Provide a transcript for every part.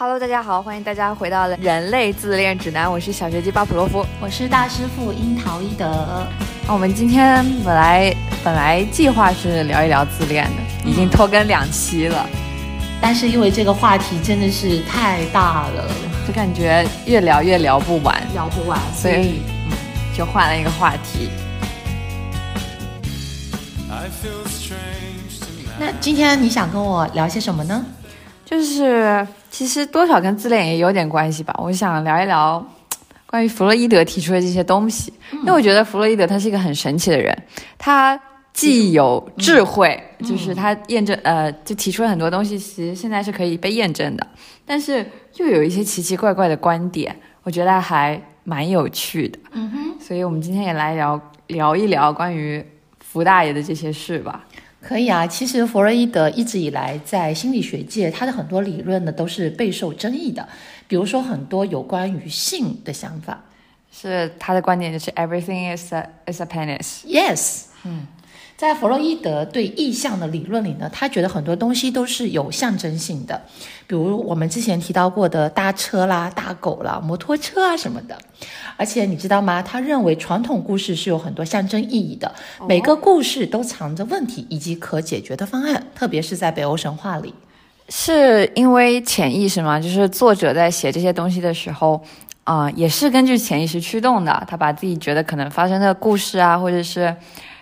Hello，大家好，欢迎大家回到了人类自恋指南，我是小学鸡巴普洛夫。我是大师傅樱桃一德。那我们今天本来本来计划是聊一聊自恋的，已经拖更两期了，但是因为这个话题真的是太大了，就感觉越聊越聊不完，聊不完，所以嗯，就换了一个话题。那今天你想跟我聊些什么呢？就是其实多少跟自恋也有点关系吧。我想聊一聊关于弗洛伊德提出的这些东西，因为我觉得弗洛伊德他是一个很神奇的人，他既有智慧，就是他验证呃，就提出了很多东西，其实现在是可以被验证的，但是又有一些奇奇怪怪的观点，我觉得还蛮有趣的。嗯哼，所以我们今天也来聊聊一聊关于福大爷的这些事吧。可以啊。其实弗洛伊德一直以来在心理学界，他的很多理论呢都是备受争议的。比如说很多有关于性的想法。是他的观点就是 everything is a is a penis。Yes，嗯，在弗洛伊德对意象的理论里呢，他觉得很多东西都是有象征性的，比如我们之前提到过的搭车啦、大狗啦、摩托车啊什么的。而且你知道吗？他认为传统故事是有很多象征意义的，每个故事都藏着问题以及可解决的方案，特别是在北欧神话里。是因为潜意识吗？就是作者在写这些东西的时候，啊、也是根据潜意识驱动的。他把自己觉得可能发生的故事啊，或者是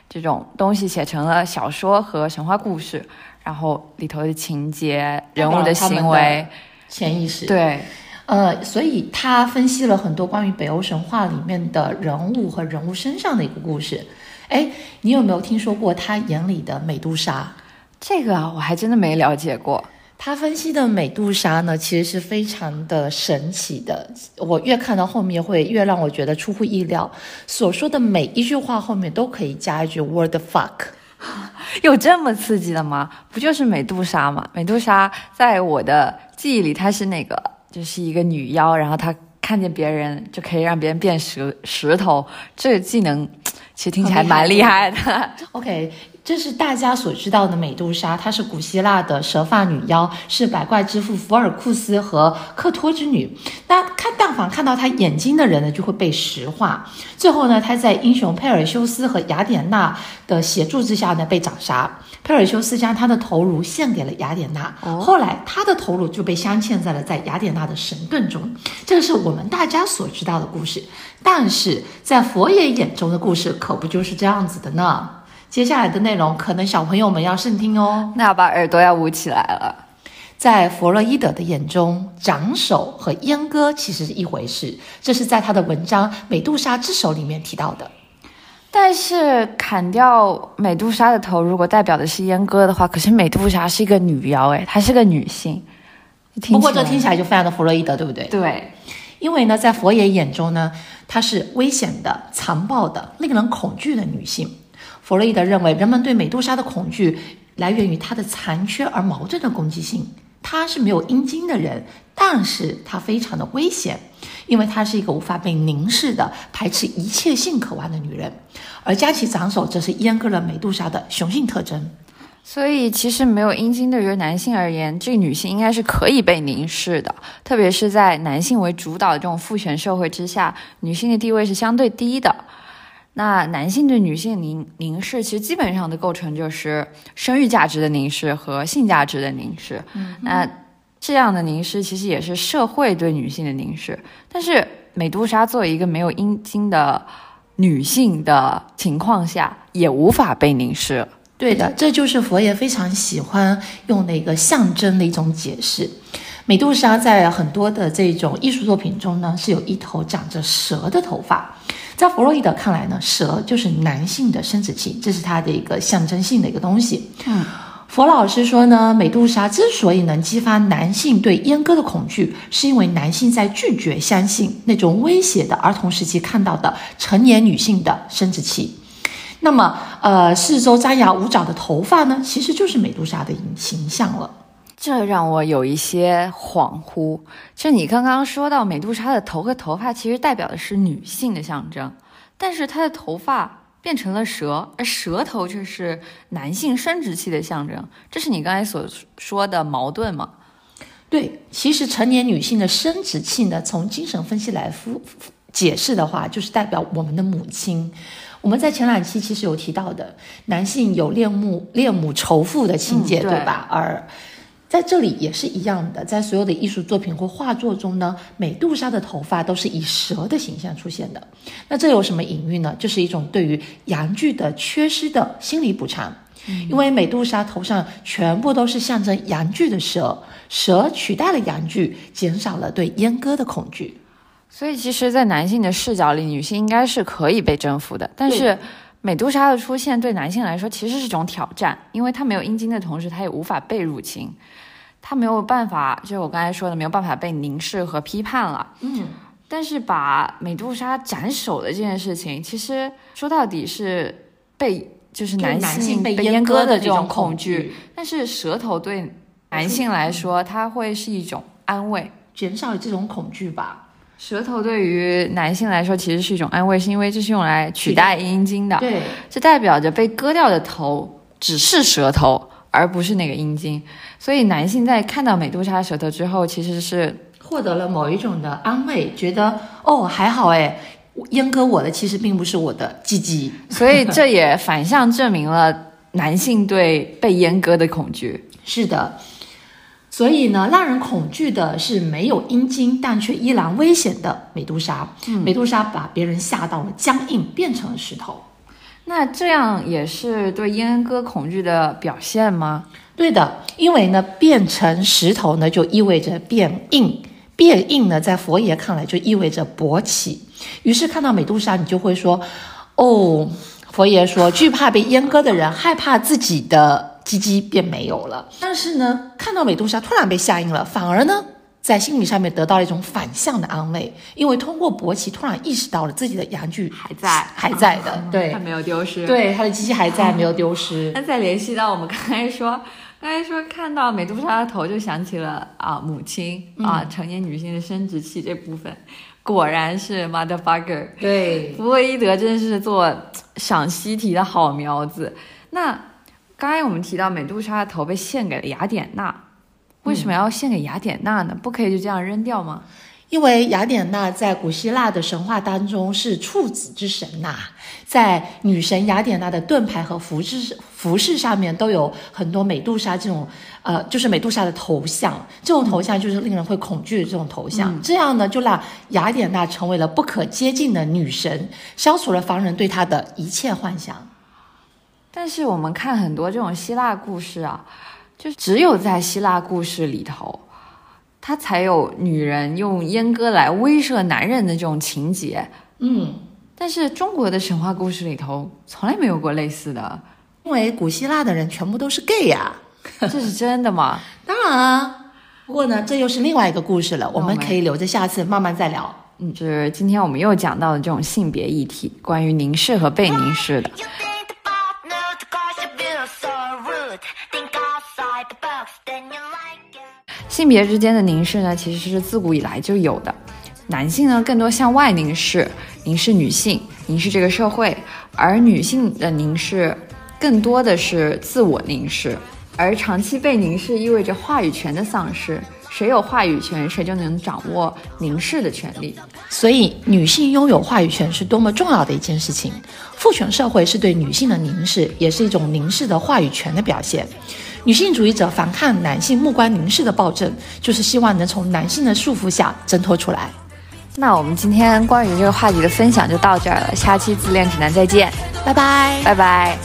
这种东西写成了小说和神话故事，然后里头的情节、人物的行为，潜意识，对，呃，所以他分析了很多关于北欧神话里面的人物和人物身上的一个故事。哎，你有没有听说过他眼里的美杜莎？这个啊我还真的没了解过。他分析的美杜莎呢，其实是非常的神奇的。我越看到后面，会越让我觉得出乎意料。所说的每一句话后面都可以加一句 “word fuck”。有这么刺激的吗？不就是美杜莎吗？美杜莎在我的记忆里，她是那个就是一个女妖，然后她看见别人就可以让别人变石石头，这个技能其实听起来蛮厉害的。OK，这是大家所知道的美杜莎，她是古希腊的蛇发女妖，是百怪之父福尔库斯和克托之女。那看但凡看到她眼睛的人呢，就会被石化。最后呢，她在英雄佩尔修斯和雅典娜的协助之下呢，被斩杀。佩尔修斯将她的头颅献给了雅典娜，后来她的头颅就被镶嵌在了在雅典娜的神盾中。这是我们大家所知道的故事，但是在佛爷眼中的故事可不就是这样子的呢？接下来的内容可能小朋友们要慎听哦。那要把耳朵要捂起来了。在弗洛伊德的眼中，斩首和阉割其实是一回事，这是在他的文章《美杜莎之手》里面提到的。但是砍掉美杜莎的头，如果代表的是阉割的话，可是美杜莎是一个女妖，诶，她是个女性。听不过这听起来就非常的弗洛伊德，对不对？对，因为呢，在佛爷眼中呢，她是危险的、残暴的、令人恐惧的女性。弗洛伊德认为，人们对美杜莎的恐惧来源于她的残缺而矛盾的攻击性。她是没有阴茎的人，但是她非常的危险，因为她是一个无法被凝视的、排斥一切性渴望的女人。而加其斩首，则是阉割了美杜莎的雄性特征。所以其实没有阴茎对于男性而言，这个女性应该是可以被凝视的，特别是在男性为主导的这种父权社会之下，女性的地位是相对低的。那男性对女性凝凝视，其实基本上的构成就是生育价值的凝视和性价值的凝视。嗯那这样的凝视其实也是社会对女性的凝视。但是美杜莎作为一个没有阴茎的女性的情况下，也无法被凝视。对的，这就是佛爷非常喜欢用的一个象征的一种解释。美杜莎在很多的这种艺术作品中呢，是有一头长着蛇的头发。在弗洛伊德看来呢，蛇就是男性的生殖器，这是他的一个象征性的一个东西。嗯，佛老师说呢，美杜莎之所以能激发男性对阉割的恐惧，是因为男性在拒绝相信那种威胁的儿童时期看到的成年女性的生殖器。那么，呃，四周张牙舞爪的头发呢，其实就是美杜莎的形象了。这让我有一些恍惚。就你刚刚说到美杜莎的头和头发，其实代表的是女性的象征，但是她的头发变成了蛇，而蛇头却是男性生殖器的象征，这是你刚才所说的矛盾吗？对，其实成年女性的生殖器呢，从精神分析来夫解释的话，就是代表我们的母亲。我们在前两期其实有提到的，男性有恋母恋母仇父的情节，嗯对对吧？而在这里也是一样的，在所有的艺术作品或画作中呢，美杜莎的头发都是以蛇的形象出现的。那这有什么隐喻呢？就是一种对于阳具的缺失的心理补偿。因为美杜莎头上全部都是象征阳具的蛇，蛇取代了阳具，减少了对阉割的恐惧。所以其实，在男性的视角里，女性应该是可以被征服的。但是，美杜莎的出现对男性来说其实是一种挑战，因为她没有阴茎的同时，她也无法被入侵，她没有办法，就是我刚才说的，没有办法被凝视和批判了。嗯，但是把美杜莎斩首的这件事情，其实说到底是被就是男男性被阉割的这种种恐惧，，但是舌头对男性来说，它会是一种安慰。减少这种恐惧吧。舌头对于男性来说其实是一种安慰，是因为这是用来取代阴茎的，对，这代表着被割掉的头只是舌头，而不是那个阴茎。所以男性在看到美杜莎舌头之后，其实是获得了某一种的安慰，觉得哦还好哎，阉割我的其实并不是我的鸡鸡。所以这也反向证明了男性对被阉割的恐惧。是的，所以呢，让人恐惧的是没有阴茎但却依然危险的美杜莎。美杜莎把别人吓到了僵硬，变成了石头。那这样也是对阉割恐惧的表现吗？对的，因为呢，变成石头呢，就意味着变硬。变硬呢，在佛爷看来就意味着勃起。于是看到美杜莎，你就会说：“哦，佛爷说，惧怕被阉割的人害怕自己的鸡鸡便没有了。但是呢，看到美杜莎突然被吓硬了，反而呢，在心理上面得到了一种反向的安慰，因为通过勃起，突然意识到了自己的阳具还在还在的，对它没有丢失。对，他的鸡鸡还在，没有丢失。那再联系到我们刚才说，刚才说看到美杜莎的头就想起了啊母亲啊、成年女性的生殖器这部分，果然是 motherfucker。对，弗洛伊德真是做赏析题的好苗子。那刚才我们提到美杜莎的头被献给了雅典娜，为什么要献给雅典娜呢？不可以就这样扔掉吗？因为雅典娜在古希腊的神话当中是处子之神呐、在女神雅典娜的盾牌和服饰服饰上面都有很多美杜莎这种呃，就是美杜莎的头像，这种头像就是令人会恐惧的这种头像，这样呢就让雅典娜成为了不可接近的女神，消除了凡人对她的一切幻想。但是我们看很多这种希腊故事啊，就只有在希腊故事里头，它才有女人用阉割来威慑男人的这种情节。嗯，但是中国的神话故事里头从来没有过类似的，因为古希腊的人全部都是 gay 呀、这是真的吗？当然啊。不过呢，这又是另外一个故事了，我们们可以留着下次慢慢再聊。嗯，就是今天我们又讲到了这种性别议题，关于凝视和被凝视的。性别之间的凝视呢，其实是自古以来就有的。男性呢，更多向外凝视，凝视女性，凝视这个社会；而女性的凝视，更多的是自我凝视。而长期被凝视，意味着话语权的丧失。谁有话语权，谁就能掌握凝视的权利。所以，女性拥有话语权是多么重要的一件事情。父权社会是对女性的凝视，也是一种凝视的话语权的表现。女性主义者反抗男性目光凝视的暴政，就是希望能从男性的束缚下挣脱出来。那我们今天关于这个话题的分享就到这儿了，下期自恋指南再见，拜拜。拜拜。